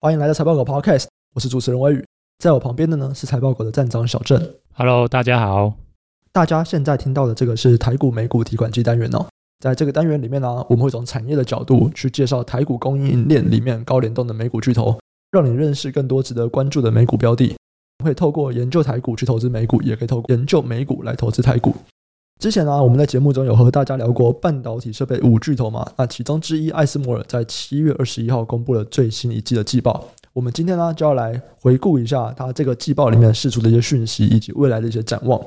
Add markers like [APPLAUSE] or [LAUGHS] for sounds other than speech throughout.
欢迎来到财报狗 Podcast，我是主持人威宇，在我旁边的呢是财报狗的站长小郑。Hello，大家好。大家现在听到的这个是台股美股提款机单元哦，在这个单元里面呢，我们会从产业的角度去介绍台股供应链里面高联动的美股巨头，让你认识更多值得关注的美股标的。会透过研究台股去投资美股，也可以透过研究美股来投资台股。之前呢，我们在节目中有和大家聊过半导体设备五巨头嘛，那其中之一艾斯摩尔在七月二十一号公布了最新一季的季报。我们今天呢就要来回顾一下它这个季报里面释出的一些讯息以及未来的一些展望。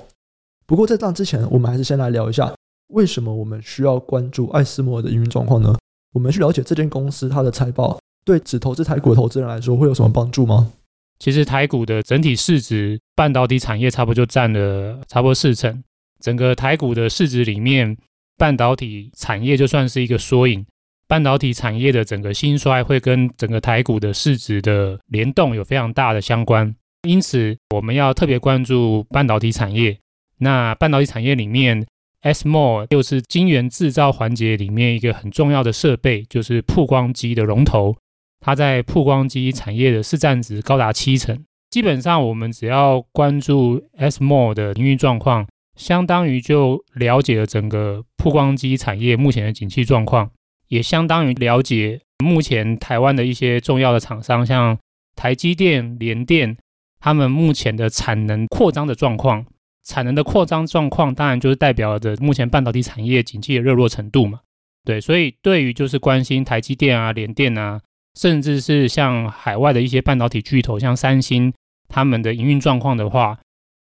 不过在这之前，我们还是先来聊一下为什么我们需要关注艾斯摩尔的营运状况呢？我们去了解这间公司它的财报，对只投资台股的投资人来说会有什么帮助吗？其实台股的整体市值，半导体产业差不多就占了差不多四成。整个台股的市值里面，半导体产业就算是一个缩影。半导体产业的整个兴衰会跟整个台股的市值的联动有非常大的相关，因此我们要特别关注半导体产业。那半导体产业里面，SMOR 又是晶圆制造环节里面一个很重要的设备，就是曝光机的龙头。它在曝光机产业的市占值高达七成。基本上，我们只要关注 SMOR 的营运状况。相当于就了解了整个曝光机产业目前的景气状况，也相当于了解目前台湾的一些重要的厂商，像台积电、联电，他们目前的产能扩张的状况。产能的扩张状况，当然就是代表着目前半导体产业景气的热络程度嘛。对，所以对于就是关心台积电啊、联电啊，甚至是像海外的一些半导体巨头，像三星他们的营运状况的话。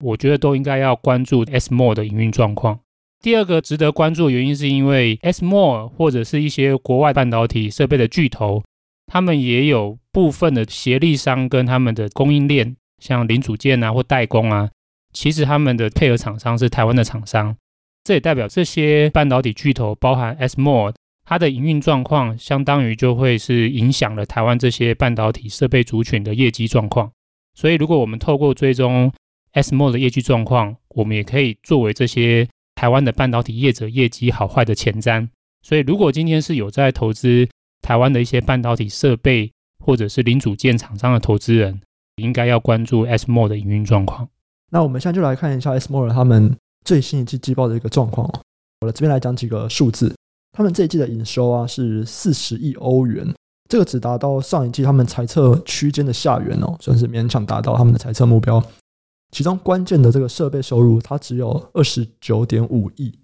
我觉得都应该要关注 ASML 的营运状况。第二个值得关注的原因，是因为 ASML 或者是一些国外半导体设备的巨头，他们也有部分的协力商跟他们的供应链，像零组件啊或代工啊，其实他们的配合厂商是台湾的厂商。这也代表这些半导体巨头，包含 ASML，它的营运状况，相当于就会是影响了台湾这些半导体设备族群的业绩状况。所以，如果我们透过追踪，ASML 的业绩状况，我们也可以作为这些台湾的半导体业者业绩好坏的前瞻。所以，如果今天是有在投资台湾的一些半导体设备或者是零组件厂商的投资人，应该要关注 ASML 的营运状况。那我们现在就来看一下 ASML 他们最新一季季报的一个状况。我这边来讲几个数字，他们这一季的营收啊是四十亿欧元，这个只达到上一季他们财测区间的下缘哦，算是勉强达到他们的财测目标。其中关键的这个设备收入，它只有二十九点五亿，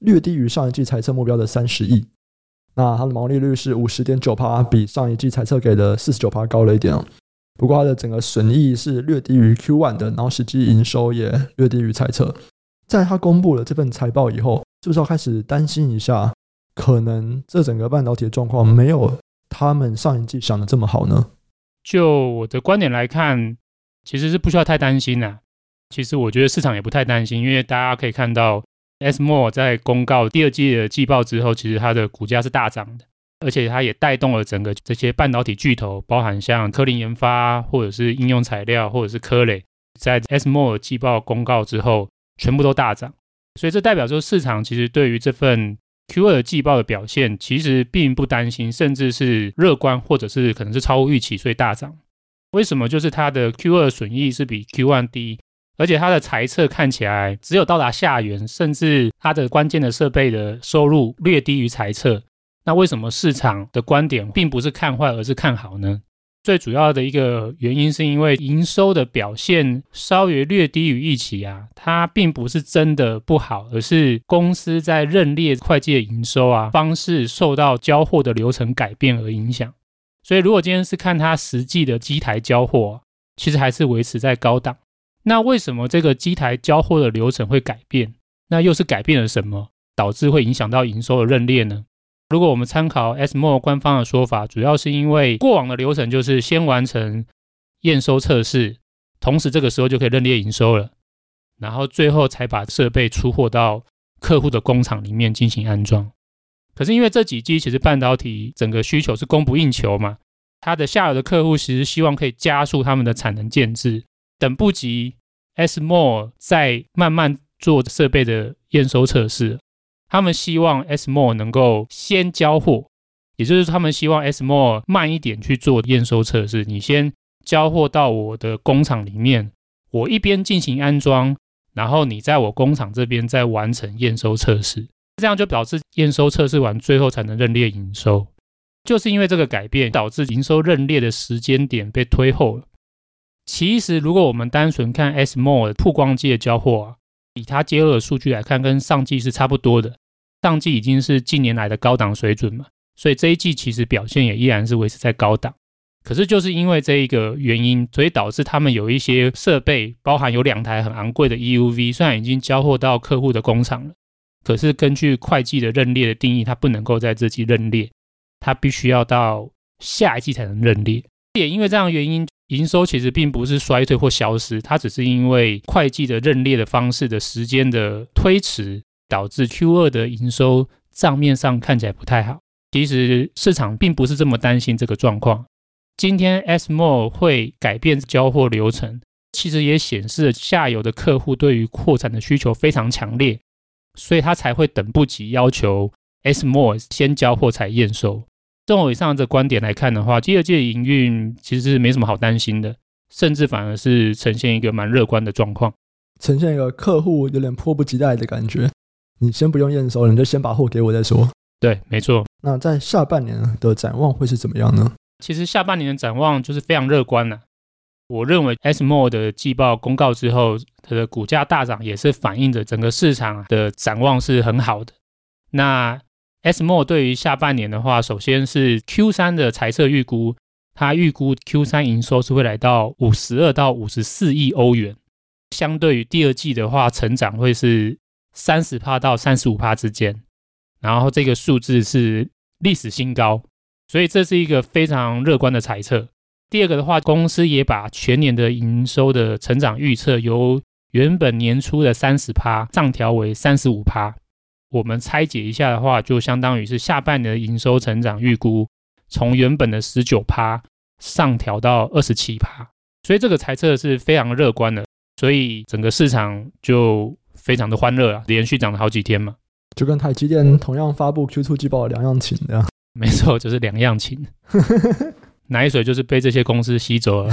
略低于上一季财测目标的三十亿。那它的毛利率是五十点九趴，比上一季财测给的四十九趴高了一点哦。不过它的整个损益是略低于 Q1 的，然后实际营收也略低于财测。在它公布了这份财报以后，是不是要开始担心一下，可能这整个半导体的状况没有他们上一季想的这么好呢？就我的观点来看，其实是不需要太担心的。其实我觉得市场也不太担心，因为大家可以看到，SMO 尔在公告第二季的季报之后，其实它的股价是大涨的，而且它也带动了整个这些半导体巨头，包含像科林研发，或者是应用材料，或者是科磊，在 SMO 尔季报公告之后，全部都大涨。所以这代表说，市场其实对于这份 Q2 的季报的表现，其实并不担心，甚至是乐观，或者是可能是超预期，所以大涨。为什么？就是它的 Q2 损益是比 Q1 低。而且它的财测看起来只有到达下缘，甚至它的关键的设备的收入略低于财测。那为什么市场的观点并不是看坏，而是看好呢？最主要的一个原因是因为营收的表现稍微略低于预期啊，它并不是真的不好，而是公司在认列会计的营收啊方式受到交货的流程改变而影响。所以如果今天是看它实际的机台交货，其实还是维持在高档。那为什么这个机台交货的流程会改变？那又是改变了什么，导致会影响到营收的认列呢？如果我们参考 ASML 官方的说法，主要是因为过往的流程就是先完成验收测试，同时这个时候就可以认列营收了，然后最后才把设备出货到客户的工厂里面进行安装。可是因为这几季其实半导体整个需求是供不应求嘛，它的下游的客户其实希望可以加速他们的产能建制。等不及，ASML 在慢慢做设备的验收测试，他们希望 ASML 能够先交货，也就是他们希望 SMOR 慢一点去做验收测试，你先交货到我的工厂里面，我一边进行安装，然后你在我工厂这边再完成验收测试，这样就导致验收测试完最后才能认列营收。就是因为这个改变，导致营收认列的时间点被推后了。其实，如果我们单纯看 SMOR 曝光机的交货啊，以它揭露的数据来看，跟上季是差不多的。上季已经是近年来的高档水准嘛，所以这一季其实表现也依然是维持在高档。可是就是因为这一个原因，所以导致他们有一些设备，包含有两台很昂贵的 EUV，虽然已经交货到客户的工厂了，可是根据会计的认列的定义，它不能够在这季认列。它必须要到下一季才能认列，也因为这样的原因，营收其实并不是衰退或消失，它只是因为会计的认列的方式的时间的推迟，导致 Q 二的营收账面上看起来不太好。其实市场并不是这么担心这个状况。今天 Smore 会改变交货流程，其实也显示了下游的客户对于扩产的需求非常强烈，所以他才会等不及要求 Smore 先交货才验收。综合以上的观点来看的话，第二季的营运其实是没什么好担心的，甚至反而是呈现一个蛮乐观的状况，呈现一个客户有点迫不及待的感觉。你先不用验收，你就先把货给我再说。对，没错。那在下半年的展望会是怎么样呢？其实下半年的展望就是非常乐观了。我认为 SMOR 的季报公告之后，它的股价大涨，也是反映着整个市场的展望是很好的。那 Smo 对于下半年的话，首先是 Q 三的财测预估，它预估 Q 三营收是会来到五十二到五十四亿欧元，相对于第二季的话，成长会是三十趴到三十五趴之间，然后这个数字是历史新高，所以这是一个非常乐观的财测。第二个的话，公司也把全年的营收的成长预测由原本年初的三十趴上调为三十五趴。我们拆解一下的话，就相当于是下半年的营收成长预估从原本的十九趴上调到二十七趴，所以这个猜测是非常乐观的，所以整个市场就非常的欢乐啊，连续涨了好几天嘛，就跟台积电同样发布 Q2 季报的两样情这样，[LAUGHS] 没错，就是两样情，[LAUGHS] 奶水就是被这些公司吸走了。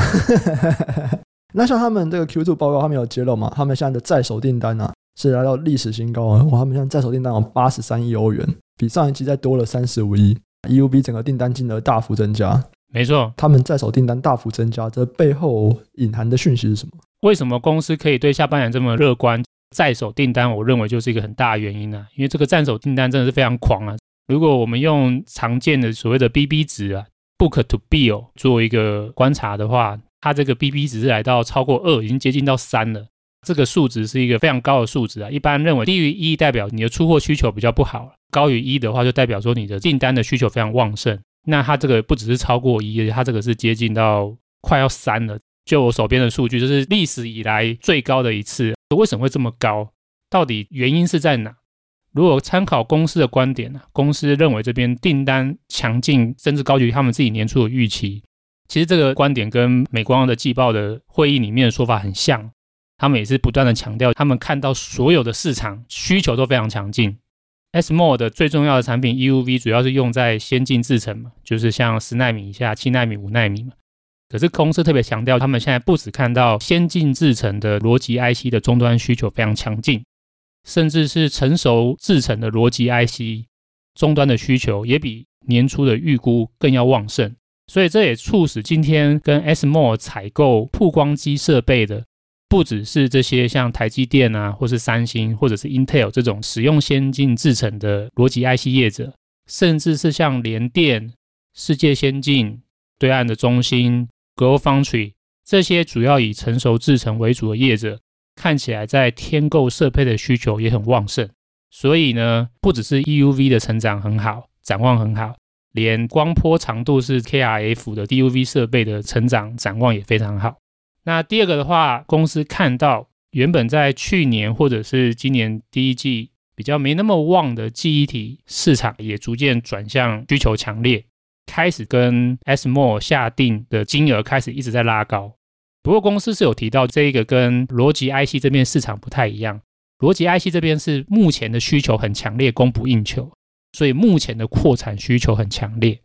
[LAUGHS] 那像他们这个 Q2 报告，他们有揭露吗？他们现在的在手订单呢、啊？是来到历史新高啊！哇，他们现在在手订单有八十三亿欧元，比上一期再多了三十五亿。，EUB 整个订单金额大幅增加，没错，他们在手订单大幅增加，这背后隐含的讯息是什么？为什么公司可以对下半年这么乐观？在手订单，我认为就是一个很大的原因啊，因为这个在手订单真的是非常狂啊！如果我们用常见的所谓的 BB 值啊，Book to Bill 做一个观察的话，它这个 BB 值是来到超过二，已经接近到三了。这个数值是一个非常高的数值啊，一般认为低于一代表你的出货需求比较不好，高于一的话就代表说你的订单的需求非常旺盛。那它这个不只是超过一，它这个是接近到快要三了。就我手边的数据，这是历史以来最高的一次。为什么会这么高？到底原因是在哪？如果参考公司的观点呢，公司认为这边订单强劲，甚至高于他们自己年初的预期。其实这个观点跟美光的季报的会议里面的说法很像。他们也是不断的强调，他们看到所有的市场需求都非常强劲。SMOR 的最重要的产品 EUV 主要是用在先进制程嘛，就是像十纳米以下、七纳米、五纳米嘛。可是公司特别强调，他们现在不只看到先进制程的逻辑 IC 的终端需求非常强劲，甚至是成熟制程的逻辑 IC 终端的需求也比年初的预估更要旺盛。所以这也促使今天跟 SMOR 采购曝光机设备的。不只是这些像台积电啊，或是三星，或者是 Intel 这种使用先进制程的逻辑 IC 业者，甚至是像联电、世界先进、对岸的中芯、GlobalFoundries 这些主要以成熟制程为主的业者，看起来在添购设备的需求也很旺盛。所以呢，不只是 EUV 的成长很好，展望很好，连光波长度是 KrF 的 DUV 设备的成长展望也非常好。那第二个的话，公司看到原本在去年或者是今年第一季比较没那么旺的记忆体市场，也逐渐转向需求强烈，开始跟 SMO 下定的金额开始一直在拉高。不过公司是有提到这一个跟逻辑 IC 这边市场不太一样，逻辑 IC 这边是目前的需求很强烈，供不应求。所以目前的扩产需求很强烈。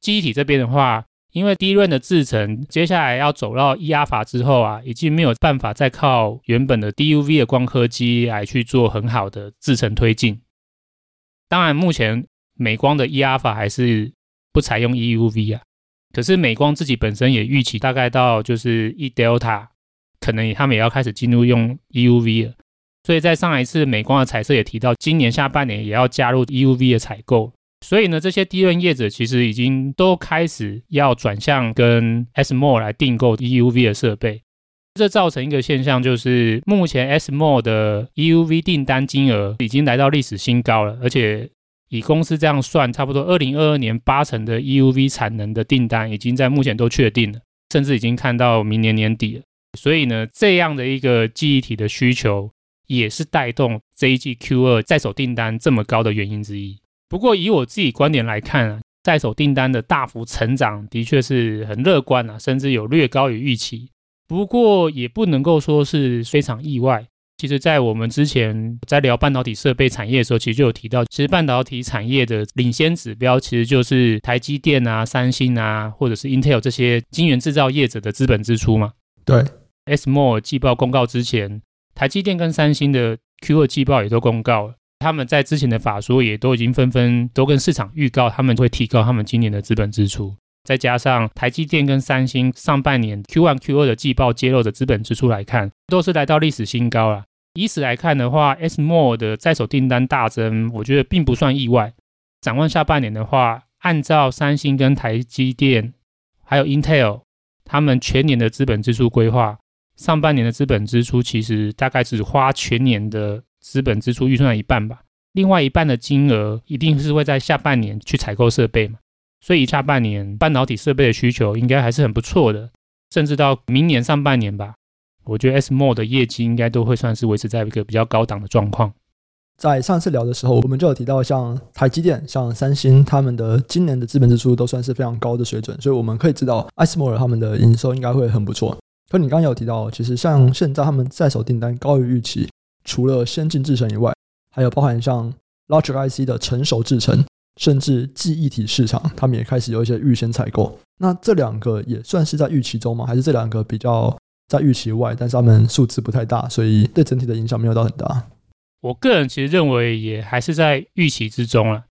记忆体这边的话，因为 DRAM 的制程接下来要走到 E 阿法之后啊，已经没有办法再靠原本的 DUV 的光刻机来去做很好的制程推进。当然，目前美光的 E 阿法还是不采用 EUV 啊。可是美光自己本身也预期，大概到就是 E Delta，可能他们也要开始进入用 EUV 了。所以在上一次美光的财测也提到，今年下半年也要加入 EUV 的采购。所以呢，这些 DRAM 业者其实已经都开始要转向跟 SMOR 来订购 EUV 的设备，这造成一个现象，就是目前 SMOR 的 EUV 订单金额已经来到历史新高了，而且以公司这样算，差不多二零二二年八成的 EUV 产能的订单已经在目前都确定了，甚至已经看到明年年底了。所以呢，这样的一个记忆体的需求，也是带动这一季 Q2 在手订单这么高的原因之一。不过，以我自己观点来看啊，在手订单的大幅成长的确是很乐观啊，甚至有略高于预期。不过，也不能够说是非常意外。其实，在我们之前在聊半导体设备产业的时候，其实就有提到，其实半导体产业的领先指标，其实就是台积电啊、三星啊，或者是 Intel 这些晶圆制造业者的资本支出嘛。对，ASML 季报公告之前，台积电跟三星的 Q2 季报也都公告了。他们在之前的法说也都已经纷纷都跟市场预告，他们会提高他们今年的资本支出。再加上台积电跟三星上半年 Q1、Q2 的季报揭露的资本支出来看，都是来到历史新高了。以此来看的话，SMOR 的在手订单大增，我觉得并不算意外。展望下半年的话，按照三星跟台积电还有 Intel 他们全年的资本支出规划，上半年的资本支出其实大概只花全年的。资本支出预算的一半吧，另外一半的金额一定是会在下半年去采购设备嘛，所以下半年半导体设备的需求应该还是很不错的，甚至到明年上半年吧，我觉得 SMO 的业绩应该都会算是维持在一个比较高档的状况。在上次聊的时候，我们就有提到像台积电、像三星，他们的今年的资本支出都算是非常高的水准，所以我们可以知道 SMOR 他们的营收应该会很不错。可你刚刚有提到，其实像现在他们在手订单高于预期。除了先进制程以外，还有包含像 Logic IC 的成熟制程，甚至记忆体市场，他们也开始有一些预先采购。那这两个也算是在预期中吗？还是这两个比较在预期外？但是他们数字不太大，所以对整体的影响没有到很大。我个人其实认为也还是在预期之中了。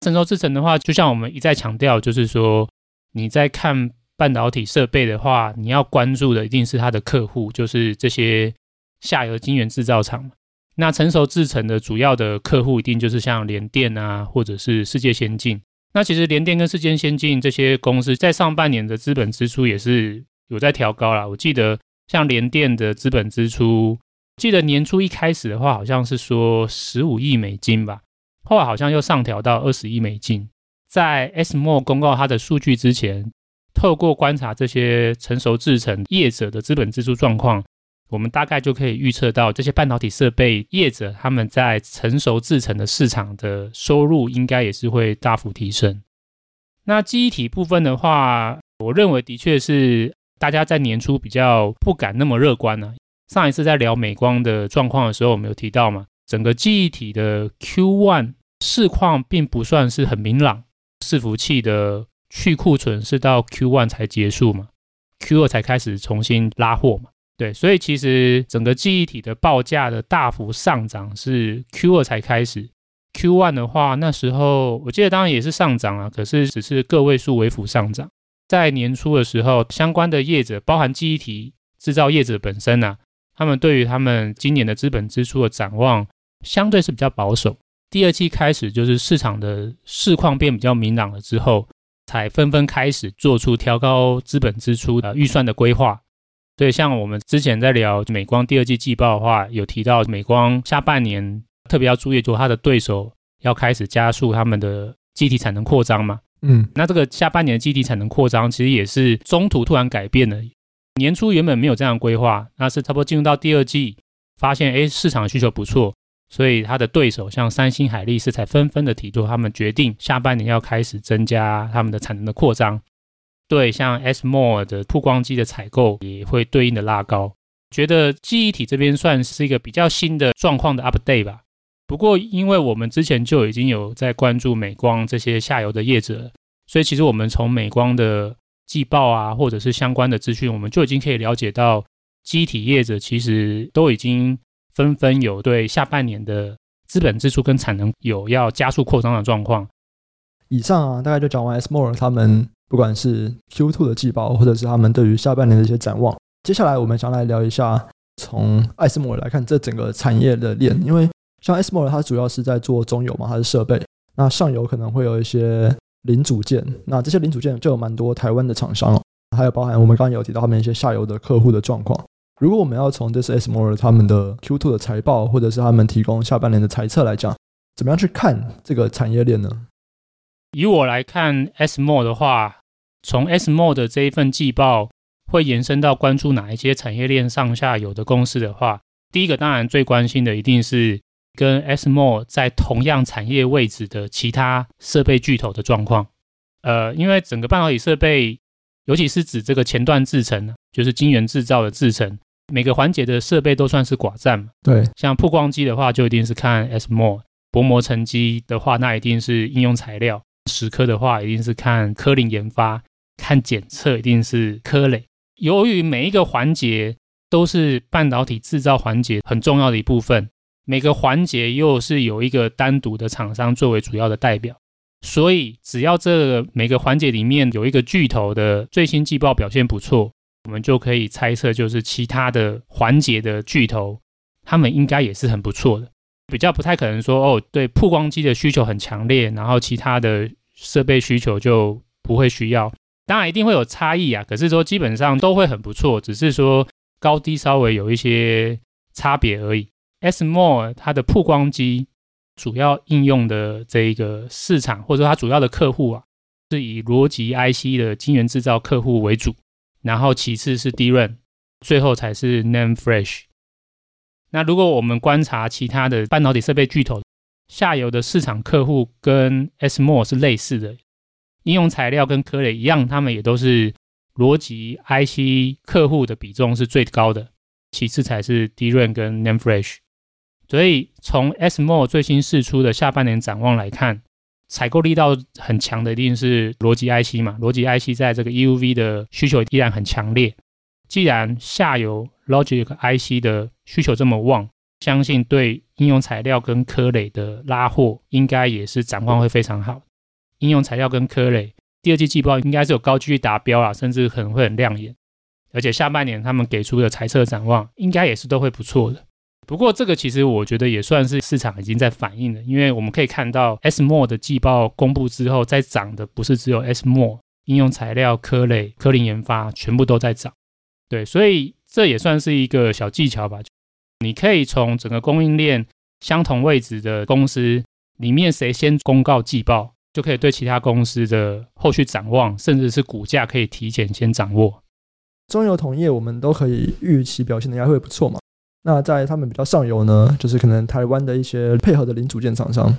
成熟制程的话，就像我们一再强调，就是说你在看半导体设备的话，你要关注的一定是它的客户，就是这些。下游晶圆制造厂嘛，那成熟制程的主要的客户一定就是像联电啊，或者是世界先进。那其实联电跟世界先进这些公司在上半年的资本支出也是有在调高啦。我记得像联电的资本支出，记得年初一开始的话好像是说十五亿美金吧，后来好像又上调到二十亿美金。在 S m o 公告它的数据之前，透过观察这些成熟制程业者的资本支出状况。我们大概就可以预测到，这些半导体设备业者他们在成熟制程的市场的收入应该也是会大幅提升。那记忆体部分的话，我认为的确是大家在年初比较不敢那么乐观了、啊。上一次在聊美光的状况的时候，我们有提到嘛，整个记忆体的 Q1 市况并不算是很明朗，伺服器的去库存是到 Q1 才结束嘛，Q2 才开始重新拉货嘛。对，所以其实整个记忆体的报价的大幅上涨是 Q 二才开始，Q one 的话，那时候我记得当然也是上涨啊，可是只是个位数微幅上涨。在年初的时候，相关的业者，包含记忆体制造业者本身啊，他们对于他们今年的资本支出的展望相对是比较保守。第二季开始，就是市场的市况变比较明朗了之后，才纷纷开始做出调高资本支出的预算的规划。所以，像我们之前在聊美光第二季季报的话，有提到美光下半年特别要注意，就它的对手要开始加速他们的记忆体产能扩张嘛。嗯，那这个下半年的记忆体产能扩张，其实也是中途突然改变的。年初原本没有这样规划，那是差不多进入到第二季，发现哎市场需求不错，所以它的对手像三星、海力士才纷纷的提出，他们决定下半年要开始增加他们的产能的扩张。对，像 SMOR 的曝光机的采购也会对应的拉高，觉得记忆体这边算是一个比较新的状况的 update 吧。不过，因为我们之前就已经有在关注美光这些下游的业者，所以其实我们从美光的季报啊，或者是相关的资讯，我们就已经可以了解到，机体业者其实都已经纷纷有对下半年的资本支出跟产能有要加速扩张的状况。以上啊，大概就讲完 ASML 他们不管是 Q2 的季报，或者是他们对于下半年的一些展望。接下来我们想来聊一下从艾斯摩尔来看这整个产业的链，因为像 ASML 它主要是在做中游嘛，它是设备，那上游可能会有一些零组件，那这些零组件就有蛮多台湾的厂商了，还有包含我们刚刚有提到他们一些下游的客户的状况。如果我们要从这是 ASML 他们的 Q2 的财报，或者是他们提供下半年的财测来讲，怎么样去看这个产业链呢？以我来看 ASML 的话，从 ASML 的这一份季报会延伸到关注哪一些产业链上下游的公司的话，第一个当然最关心的一定是。跟 ASML 在同样产业位置的其他设备巨头的状况，呃，因为整个半导体设备，尤其是指这个前段制程，就是晶圆制造的制程，每个环节的设备都算是寡占嘛。对，像曝光机的话，就一定是看 ASML；薄膜沉积的话，那一定是应用材料；蚀刻的话，一定是看科林研发；看检测，一定是科磊。由于每一个环节都是半导体制造环节很重要的一部分。每个环节又是有一个单独的厂商作为主要的代表，所以只要这个每个环节里面有一个巨头的最新季报表现不错，我们就可以猜测，就是其他的环节的巨头，他们应该也是很不错的。比较不太可能说，哦，对，曝光机的需求很强烈，然后其他的设备需求就不会需要。当然一定会有差异啊，可是说基本上都会很不错，只是说高低稍微有一些差别而已。ASML 它的曝光机主要应用的这一个市场，或者说它主要的客户啊，是以逻辑 IC 的晶圆制造客户为主，然后其次是 DRAM，最后才是 NAND Flash。那如果我们观察其他的半导体设备巨头下游的市场客户，跟 ASML 是类似的，应用材料跟科磊一样，他们也都是逻辑 IC 客户的比重是最高的，其次才是 d r a n 跟 NAND Flash。所以从 SMO 最新释出的下半年展望来看，采购力道很强的一定是逻辑 IC 嘛，逻辑 IC 在这个 EUV 的需求依然很强烈。既然下游 Logic IC 的需求这么旺，相信对应用材料跟科磊的拉货应该也是展望会非常好。应用材料跟科磊第二季季报应该是有高几率达标啊，甚至可能会很亮眼。而且下半年他们给出的财测展望应该也是都会不错的。不过，这个其实我觉得也算是市场已经在反映了，因为我们可以看到 S 摩的季报公布之后，在涨的不是只有 S 摩应用材料、科磊、科林研发全部都在涨。对，所以这也算是一个小技巧吧。你可以从整个供应链相同位置的公司里面，谁先公告季报，就可以对其他公司的后续展望，甚至是股价可以提前先掌握。中油同业我们都可以预期表现的应该会不错嘛。那在他们比较上游呢，就是可能台湾的一些配合的零组件厂商。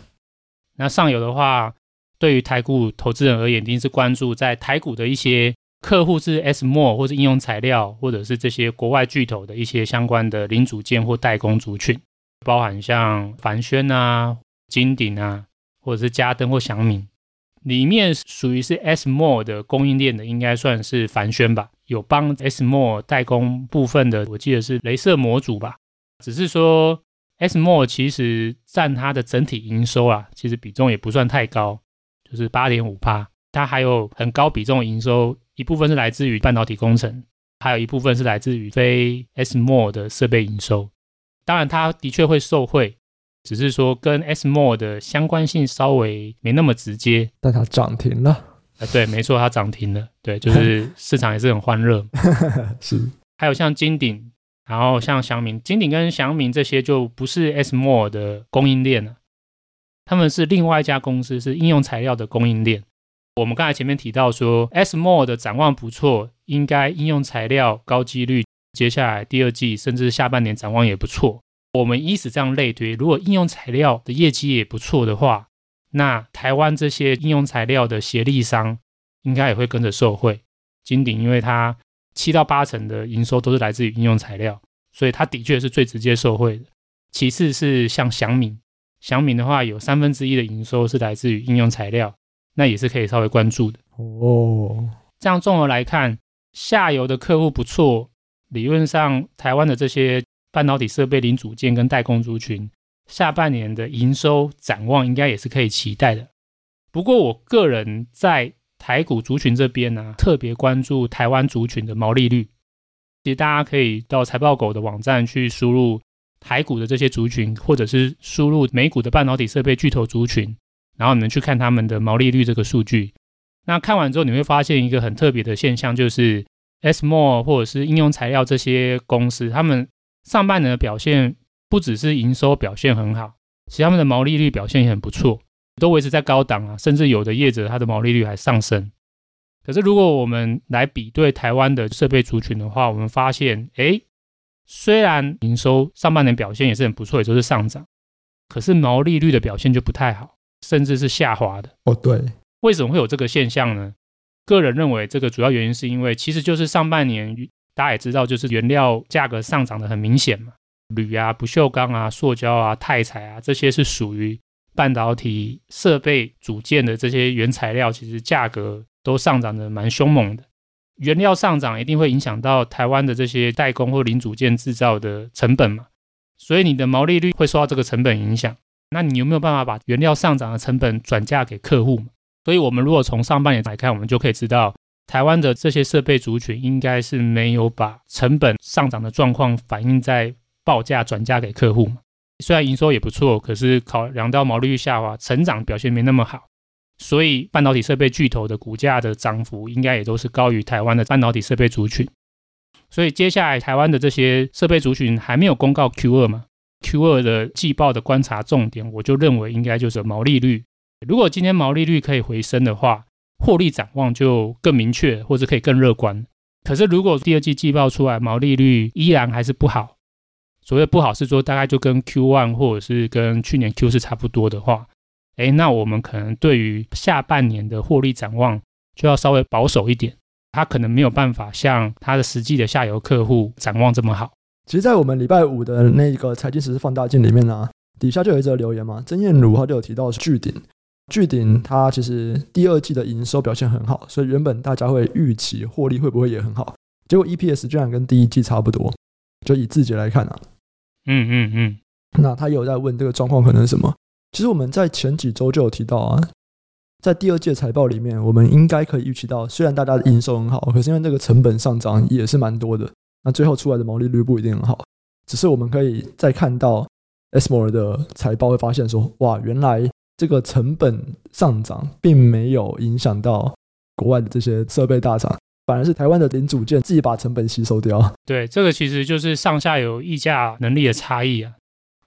那上游的话，对于台股投资人而言，一定是关注在台股的一些客户是 ASML 或者应用材料，或者是这些国外巨头的一些相关的零组件或代工族群，包含像凡轩啊、金鼎啊，或者是嘉登或祥明，里面属于是 ASML 的供应链的，应该算是凡轩吧。有帮 ASML 代工部分的，我记得是镭射模组吧。只是说 ASML 其实占它的整体营收啊，其实比重也不算太高，就是八点五趴。它还有很高比重的营收，一部分是来自于半导体工程，还有一部分是来自于非 ASML 的设备营收。当然，它的确会受惠，只是说跟 ASML 的相关性稍微没那么直接。但它涨停了。啊，对，没错，它涨停了。对，就是 [LAUGHS] 市场也是很欢乐。[LAUGHS] 是，还有像金鼎，然后像祥明，金鼎跟祥明这些就不是 ASML 的供应链了，他们是另外一家公司，是应用材料的供应链。我们刚才前面提到说，ASML 的展望不错，应该应用材料高几率，接下来第二季甚至下半年展望也不错。我们依此这样类推，如果应用材料的业绩也不错的话，那台湾这些应用材料的协力商应该也会跟着受惠。金鼎因为它七到八成的营收都是来自于应用材料，所以它的确是最直接受惠的。其次是像祥敏，祥敏的话有三分之一的营收是来自于应用材料，那也是可以稍微关注的哦。这样综合来看，下游的客户不错，理论上台湾的这些半导体设备零组件跟代工族群，下半年的营收展望应该也是可以期待的。不过我个人在台股族群这边呢、特别关注台湾族群的毛利率。其实大家可以到财报狗的网站去输入台股的这些族群，或者是输入美股的半导体设备巨头族群，然后你们去看他们的毛利率这个数据。那看完之后，你会发现一个很特别的现象，就是 ASML 或者是应用材料这些公司，他们上半年的表现不只是营收表现很好，其实他们的毛利率表现也很不错，都维持在高档啊，甚至有的业者它的毛利率还上升。可是，如果我们来比对台湾的设备族群的话，我们发现，哎，虽然营收上半年表现也是很不错，也就是上涨，可是毛利率的表现就不太好，甚至是下滑的。哦，对，为什么会有这个现象呢？个人认为，这个主要原因是因为，其实就是上半年大家也知道，就是原料价格上涨的很明显嘛，铝啊、不锈钢啊、塑胶啊、钛材啊，这些是属于半导体设备组件的这些原材料，其实价格。都上涨得蛮凶猛的，原料上涨一定会影响到台湾的这些代工或零组件制造的成本嘛，所以你的毛利率会受到这个成本影响。那你有没有办法把原料上涨的成本转嫁给客户？所以我们如果从上半年来看，我们就可以知道，台湾的这些设备族群应该是没有把成本上涨的状况反映在报价转嫁给客户嘛。虽然营收也不错，可是考量到毛利率下滑，成长表现没那么好。所以半导体设备巨头的股价的涨幅应该也都是高于台湾的半导体设备族群。所以接下来台湾的这些设备族群还没有公告 Q 二嘛？Q 二的季报的观察重点，我就认为应该就是毛利率。如果今天毛利率可以回升的话，获利展望就更明确，或者可以更乐观。可是如果第二季季报出来毛利率依然还是不好，所谓不好是说大概就跟 Q one 或者是跟去年 Q 四差不多的话。哎，那我们可能对于下半年的获利展望就要稍微保守一点，他可能没有办法像他的实际的下游客户展望这么好。其实，在我们礼拜五的那个财经时事放大镜里面呢、啊，底下就有一则留言嘛，曾彦儒他就有提到是巨鼎，巨鼎它其实第二季的营收表现很好，所以原本大家会预期获利会不会也很好，结果 EPS 居然跟第一季差不多，就以字节来看啊，嗯嗯嗯，那他有在问这个状况可能是什么？其实我们在前几周就有提到啊，在第二季财报里面，我们应该可以预期到，虽然大家的营收很好，可是因为这个成本上涨也是蛮多的，那最后出来的毛利率不一定很好。只是我们可以再看到 ASML 的财报，会发现说，哇，原来这个成本上涨并没有影响到国外的这些设备大厂，反而是台湾的零组件自己把成本吸收掉。对，这个其实就是上下游议价能力的差异啊。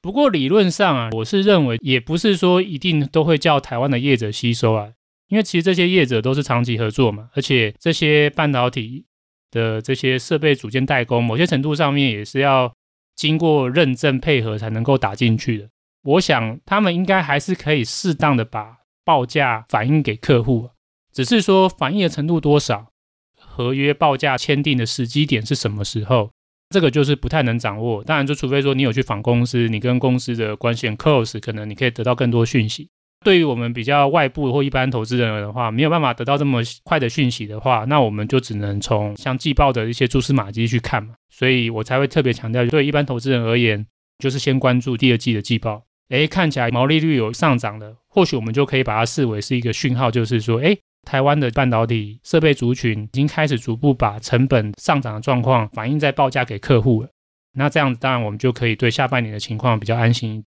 不过理论上啊，我是认为也不是说一定都会叫台湾的业者吸收啊，因为其实这些业者都是长期合作嘛，而且这些半导体的这些设备组件代工，某些程度上面也是要经过认证配合才能够打进去的。我想他们应该还是可以适当的把报价反映给客户，只是说反映的程度多少，合约报价签订的时机点是什么时候。这个就是不太能掌握，当然就除非说你有去访公司，你跟公司的关系很 close，可能你可以得到更多讯息。对于我们比较外部或一般投资人的话，没有办法得到这么快的讯息的话，那我们就只能从像季报的一些蛛丝马迹去看嘛。所以我才会特别强调，对一般投资人而言，就是先关注第二季的季报。诶，看起来毛利率有上涨的，或许我们就可以把它视为是一个讯号，就是说，诶。台湾的半导体设备族群已经开始逐步把成本上涨的状况反映在报价给客户了。那这样子，当然我们就可以对下半年的情况比较安心。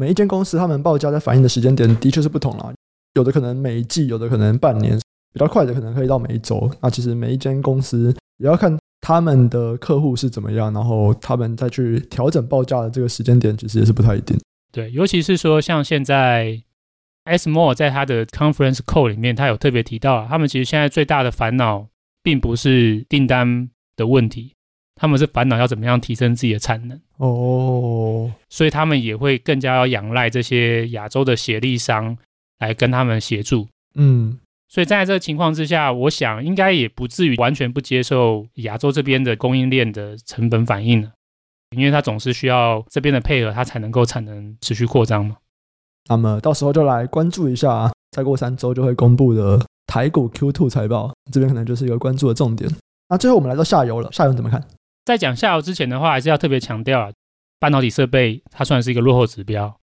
每一间公司他们报价在反映的时间点的确是不同啦，有的可能每一季，有的可能半年，比较快的可能可以到每一周。那其实每一间公司也要看他们的客户是怎么样，然后他们再去调整报价的这个时间点，其实也是不太一定。对，尤其是说像现在。ASML 在他的 conference call 里面，他有特别提到啊，他们其实现在最大的烦恼并不是订单的问题，他们是烦恼要怎么样提升自己的产能哦，所以他们也会更加要仰赖这些亚洲的协力商来跟他们协助。嗯，所以在这个情况之下，我想应该也不至于完全不接受亚洲这边的供应链的成本反应了，因为它总是需要这边的配合，它才能够产能持续扩张嘛。那么到时候就来关注一下，再过三周就会公布的台股 Q2 财报，这边可能就是一个关注的重点。那最后我们来到下游了，下游怎么看？在讲下游之前的话，还是要特别强调啊，半导体设备它算是一个落后指标，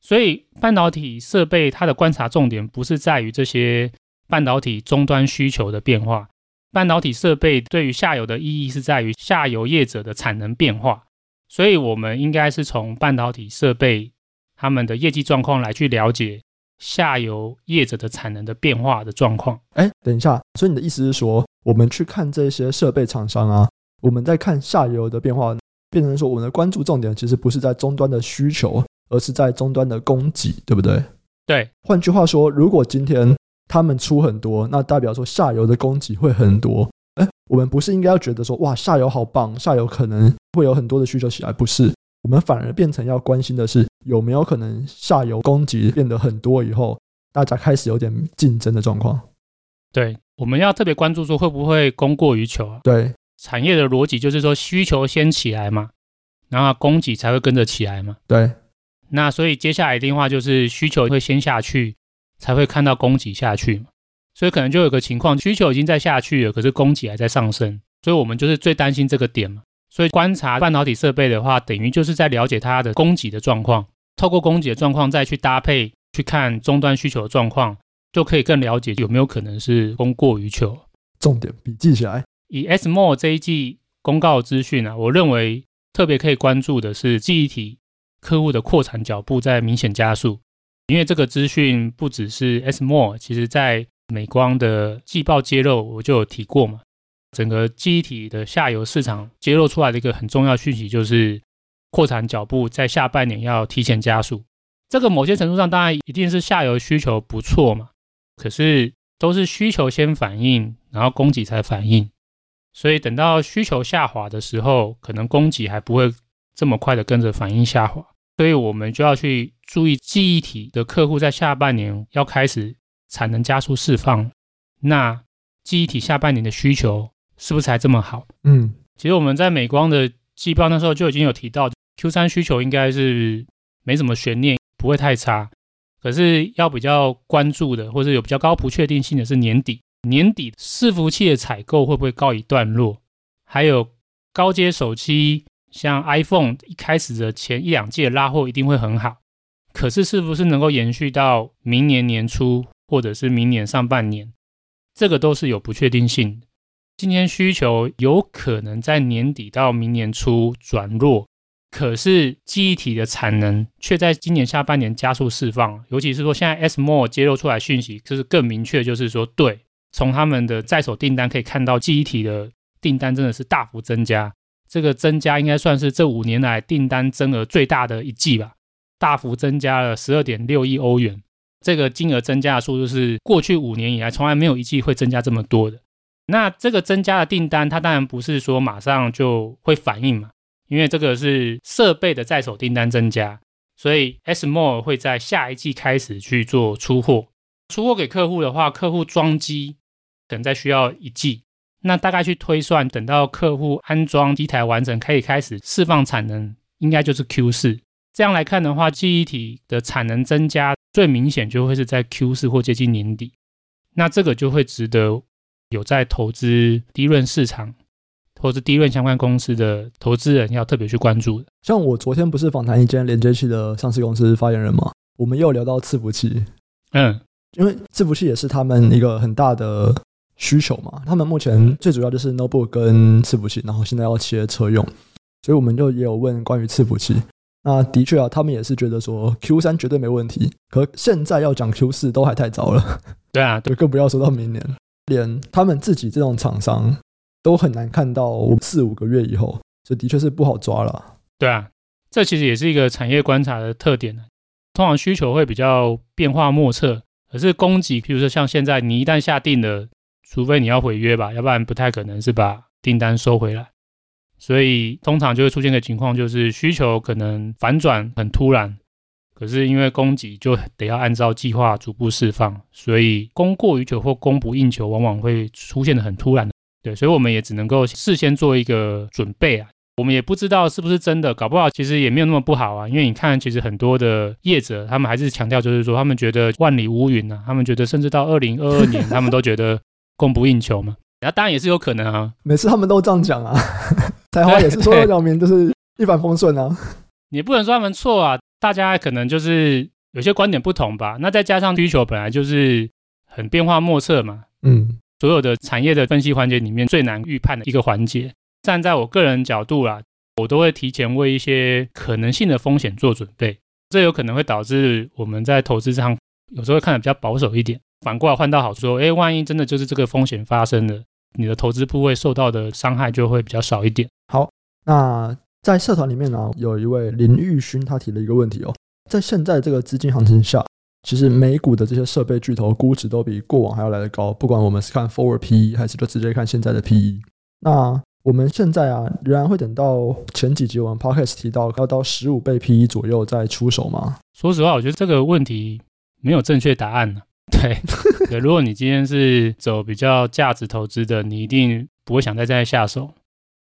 所以半导体设备它的观察重点不是在于这些半导体终端需求的变化，半导体设备对于下游的意义是在于下游业者的产能变化，所以我们应该是从半导体设备他们的业绩状况来去了解下游业者的产能的变化的状况。哎，等一下，所以你的意思是说，我们去看这些设备厂商啊？我们在看下游的变化，变成说我们的关注重点其实不是在终端的需求，而是在终端的供给，对不对？对。换句话说，如果今天他们出很多，那代表说下游的供给会很多。哎，我们不是应该要觉得说哇，下游好棒，下游可能会有很多的需求起来？不是，我们反而变成要关心的是有没有可能下游供给变得很多以后，大家开始有点竞争的状况。对，我们要特别关注说会不会供过于求啊？对。产业的逻辑就是说，需求先起来嘛，然后供给才会跟着起来嘛。对。那所以接下来一定话就是需求会先下去，才会看到供给下去嘛。所以可能就有个情况，需求已经在下去了，可是供给还在上升。所以我们就是最担心这个点嘛。所以观察半导体设备的话，等于就是在了解它的供给的状况，透过供给的状况再去搭配去看终端需求的状况，就可以更了解有没有可能是供过于求。重点笔记起来。以 SMO 这一季公告资讯啊，我认为特别可以关注的是记忆体客户的扩产脚步在明显加速，因为这个资讯不只是 SMO，其实在美光的季报揭露我就有提过嘛，整个记忆体的下游市场揭露出来的一个很重要讯息就是扩产脚步在下半年要提前加速，这个某些程度上当然一定是下游需求不错嘛，可是都是需求先反应，然后供给才反应。所以等到需求下滑的时候，可能供给还不会这么快的跟着反应下滑，所以我们就要去注意记忆体的客户在下半年要开始产能加速释放，那记忆体下半年的需求是不是还这么好？嗯，其实我们在美光的季报那时候就已经有提到，Q 三需求应该是没什么悬念，不会太差，可是要比较关注的，或者有比较高不确定性的是年底。年底伺服器的采购会不会告一段落？还有高阶手机，像 iPhone 一开始的前一两季的拉货一定会很好，可是是不是能够延续到明年年初或者是明年上半年？这个都是有不确定性的。今天需求有可能在年底到明年初转弱，可是记忆体的产能却在今年下半年加速释放。尤其是说现在 SMO 揭露出来讯息，就是更明确，就是说对。从他们的在手订单可以看到，记忆体的订单真的是大幅增加。这个增加应该算是这五年来订单增额最大的一季吧，大幅增加了十二点六亿欧元。这个金额增加的速度是过去五年以来从来没有一季会增加这么多的。那这个增加的订单，它当然不是说马上就会反应嘛，因为这个是设备的在手订单增加，所以 SMO 会在下一季开始去做出货。出货给客户的话，客户装机。可能再需要一季，那大概去推算，等到客户安装机台完成，可以开始释放产能，应该就是 Q 四。这样来看的话，记忆体的产能增加最明显就会是在 Q 四或接近年底。那这个就会值得有在投资低润市场、投资低润相关公司的投资人要特别去关注的。像我昨天不是访谈一间连接器的上市公司发言人吗？我们又聊到伺服器，嗯，因为伺服器也是他们一个很大的。需求嘛，他们目前最主要就是 notebook 跟伺服器，然后现在要切车用，所以我们就也有问关于伺服器。那的确啊，他们也是觉得说 Q 三绝对没问题，可现在要讲 Q 四都还太早了。对啊，对，更不要说到明年，连他们自己这种厂商都很难看到四五个月以后，这的确是不好抓了。对啊，这其实也是一个产业观察的特点。通常需求会比较变化莫测，可是供给，比如说像现在，你一旦下定了。除非你要毁约吧，要不然不太可能是把订单收回来。所以通常就会出现个情况，就是需求可能反转很突然，可是因为供给就得要按照计划逐步释放，所以供过于求或供不应求，往往会出现的很突然。对，所以我们也只能够事先做一个准备啊，我们也不知道是不是真的，搞不好其实也没有那么不好啊。因为你看，其实很多的业者，他们还是强调，就是说他们觉得万里无云啊，他们觉得甚至到二零二二年，他们都觉得供不应求嘛。[LAUGHS] 那当然也是有可能啊，每次他们都这样讲啊，台华也是说了两名就是一帆风顺啊。你不能说他们错啊，大家可能就是有些观点不同吧。那再加上需求本来就是很变化莫测嘛，嗯，所有的产业的分析环节里面最难预判的一个环节。站在我个人角度啦，我都会提前为一些可能性的风险做准备，这有可能会导致我们在投资上有时候会看的比较保守一点。反过来换到好处说，哎，万一真的就是这个风险发生了，你的投资部位受到的伤害就会比较少一点。好，那在社团里面呢，有一位林玉勋，他提了一个问题哦，在现在这个资金行情下，其实美股的这些设备巨头估值都比过往还要来得高，不管我们是看 forward PE 还是就直接看现在的 PE，那。我们现在啊，仍然会等到前几集我们 podcast 提到要到十五倍 PE 左右再出手吗？说实话，我觉得这个问题没有正确答案呢。对，[LAUGHS] 对，如果你今天是走比较价值投资的，你一定不会想再再下手。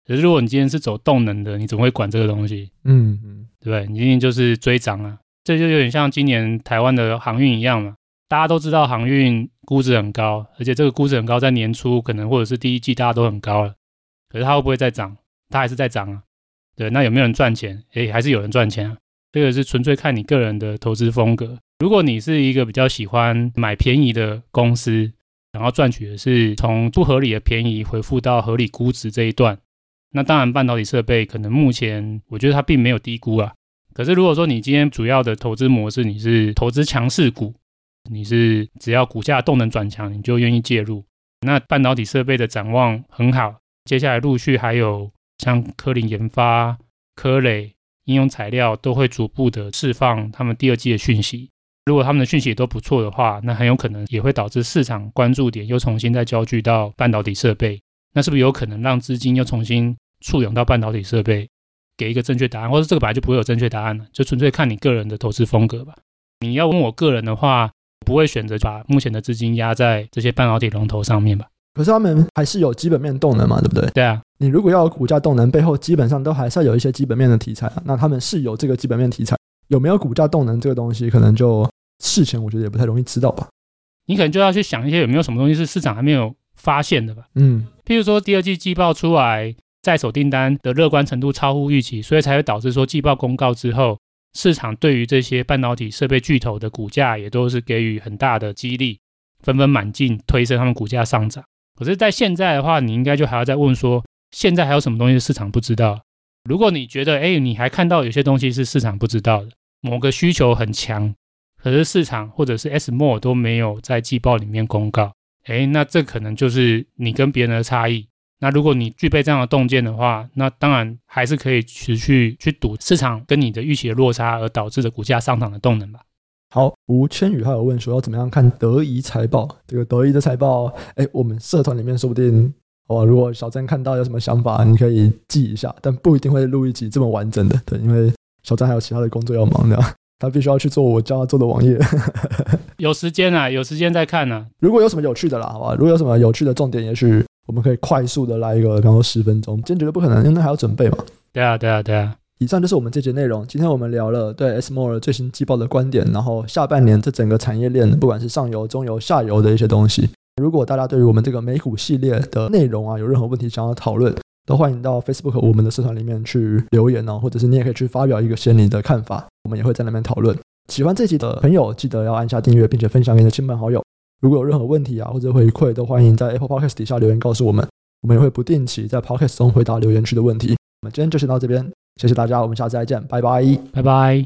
可是如果你今天是走动能的，你怎么会管这个东西。嗯嗯，对不对？你一定就是追涨啊。这就有点像今年台湾的航运一样嘛。大家都知道航运估值很高，而且这个估值很高，在年初可能或者是第一季大家都很高了。可是它会不会再涨？它还是在涨啊。对，那有没有人赚钱？诶，还是有人赚钱啊。这个是纯粹看你个人的投资风格。如果你是一个比较喜欢买便宜的公司，然后赚取的是从不合理的便宜回复到合理估值这一段，那当然半导体设备可能目前我觉得它并没有低估啊。可是如果说你今天主要的投资模式，你是投资强势股，你是只要股价动能转强你就愿意介入，那半导体设备的展望很好。接下来陆续还有像科林研发、科磊应用材料都会逐步的释放他们第二季的讯息。如果他们的讯息都不错的话，那很有可能也会导致市场关注点又重新再焦聚到半导体设备。那是不是有可能让资金又重新簇拥到半导体设备？给一个正确答案，或者这个本来就不会有正确答案了，就纯粹看你个人的投资风格吧。你要问我个人的话，不会选择把目前的资金压在这些半导体龙头上面吧。可是他们还是有基本面动能嘛，对不对？对啊，你如果要有股价动能，背后基本上都还是要有一些基本面的题材啊。那他们是有这个基本面题材，有没有股价动能这个东西，可能就事前我觉得也不太容易知道吧。你可能就要去想一些有没有什么东西是市场还没有发现的吧。嗯，譬如说第二季季报出来，在手订单的乐观程度超乎预期，所以才会导致说季报公告之后，市场对于这些半导体设备巨头的股价也都是给予很大的激励，纷纷满进推升他们股价上涨。可是，在现在的话，你应该就还要再问说，现在还有什么东西市场不知道？如果你觉得，哎，你还看到有些东西是市场不知道的，某个需求很强，可是市场或者是 ASML 都没有在季报里面公告，哎，那这可能就是你跟别人的差异。那如果你具备这样的洞见的话，那当然还是可以持续去赌市场跟你的预期的落差而导致的股价上涨的动能吧。好，吴千宇还有问说要怎么样看德仪财报？这个德仪的财报，哎，我们社团里面说不定，哦，如果小詹看到有什么想法，你可以记一下，但不一定会录一集这么完整的，对，因为小詹还有其他的工作要忙的，他必须要去做我教他做的网页。有时间啊，有时间再看啊。如果有什么有趣的啦，好吧，如果有什么有趣的重点，也许我们可以快速的来一个，比方说十分钟，今天绝对不可能，因为那还要准备嘛。对啊，对啊，对啊。以上就是我们这节内容。今天我们聊了对 ASML 最新季报的观点，然后下半年这整个产业链，不管是上游、中游、下游的一些东西。如果大家对于我们这个美股系列的内容啊，有任何问题想要讨论，都欢迎到 Facebook 我们的社团里面去留言哦，或者是你也可以去发表一个先你的看法，我们也会在那边讨论。喜欢这集的朋友，记得要按下订阅，并且分享给你的亲朋好友。如果有任何问题啊，或者回馈，都欢迎在 Apple Podcast 底下留言告诉我们，我们也会不定期在 Podcast 中回答留言区的问题。我们今天就先到这边。谢谢大家，我们下次再见，拜拜，拜拜。